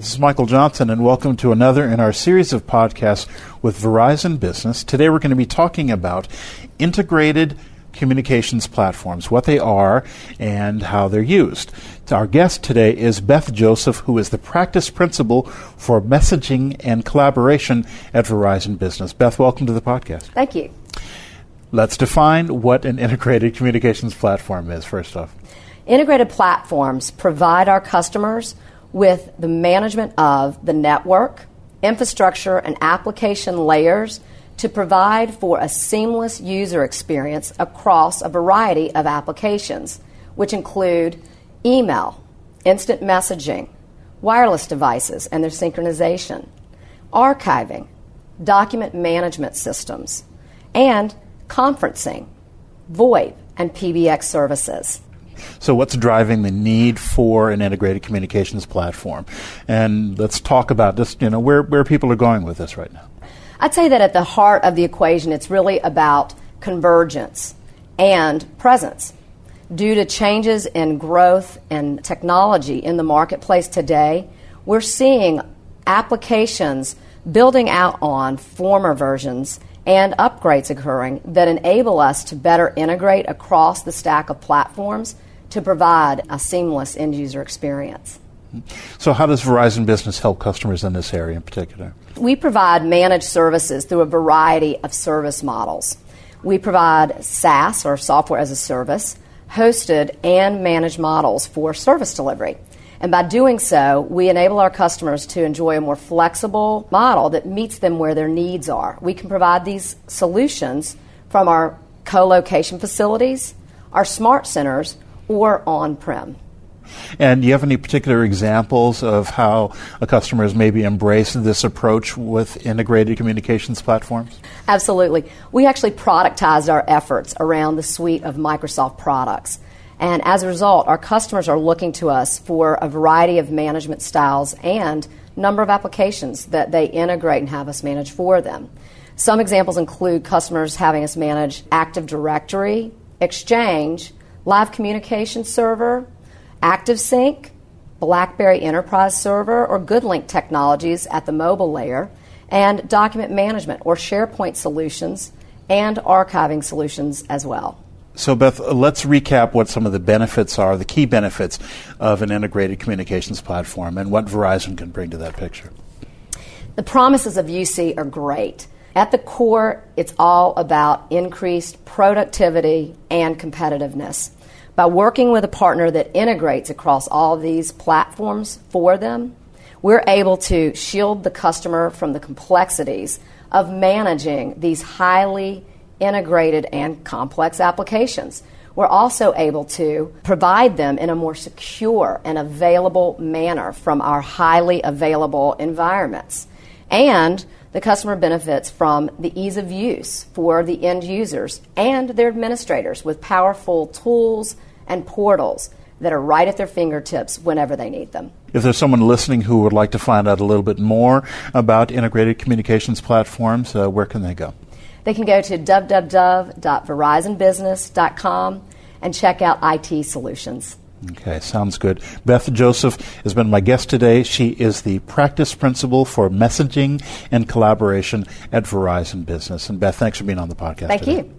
This is Michael Johnson, and welcome to another in our series of podcasts with Verizon Business. Today we're going to be talking about integrated communications platforms, what they are, and how they're used. Our guest today is Beth Joseph, who is the practice principal for messaging and collaboration at Verizon Business. Beth, welcome to the podcast. Thank you. Let's define what an integrated communications platform is, first off. Integrated platforms provide our customers with the management of the network, infrastructure, and application layers to provide for a seamless user experience across a variety of applications, which include email, instant messaging, wireless devices and their synchronization, archiving, document management systems, and conferencing, VoIP, and PBX services. So, what's driving the need for an integrated communications platform? And let's talk about just you know where where people are going with this right now. I'd say that at the heart of the equation, it's really about convergence and presence. Due to changes in growth and technology in the marketplace today, we're seeing applications building out on former versions and upgrades occurring that enable us to better integrate across the stack of platforms to provide a seamless end user experience. So, how does Verizon Business help customers in this area in particular? We provide managed services through a variety of service models. We provide SaaS or software as a service, hosted and managed models for service delivery. And by doing so, we enable our customers to enjoy a more flexible model that meets them where their needs are. We can provide these solutions from our co location facilities, our smart centers, or on prem. And do you have any particular examples of how a customer has maybe embraced this approach with integrated communications platforms? Absolutely. We actually productized our efforts around the suite of Microsoft products. And as a result, our customers are looking to us for a variety of management styles and number of applications that they integrate and have us manage for them. Some examples include customers having us manage Active Directory, Exchange, Live Communication Server, ActiveSync, BlackBerry Enterprise Server, or GoodLink technologies at the mobile layer, and document management or SharePoint solutions and archiving solutions as well. So, Beth, let's recap what some of the benefits are, the key benefits of an integrated communications platform, and what Verizon can bring to that picture. The promises of UC are great. At the core, it's all about increased productivity and competitiveness. By working with a partner that integrates across all these platforms for them, we're able to shield the customer from the complexities of managing these highly integrated and complex applications. We're also able to provide them in a more secure and available manner from our highly available environments. And the customer benefits from the ease of use for the end users and their administrators with powerful tools and portals that are right at their fingertips whenever they need them. If there's someone listening who would like to find out a little bit more about integrated communications platforms, uh, where can they go? They can go to www.verizonbusiness.com and check out IT solutions. Okay, sounds good. Beth Joseph has been my guest today. She is the practice principal for messaging and collaboration at Verizon Business. And Beth, thanks for being on the podcast. Thank today. you.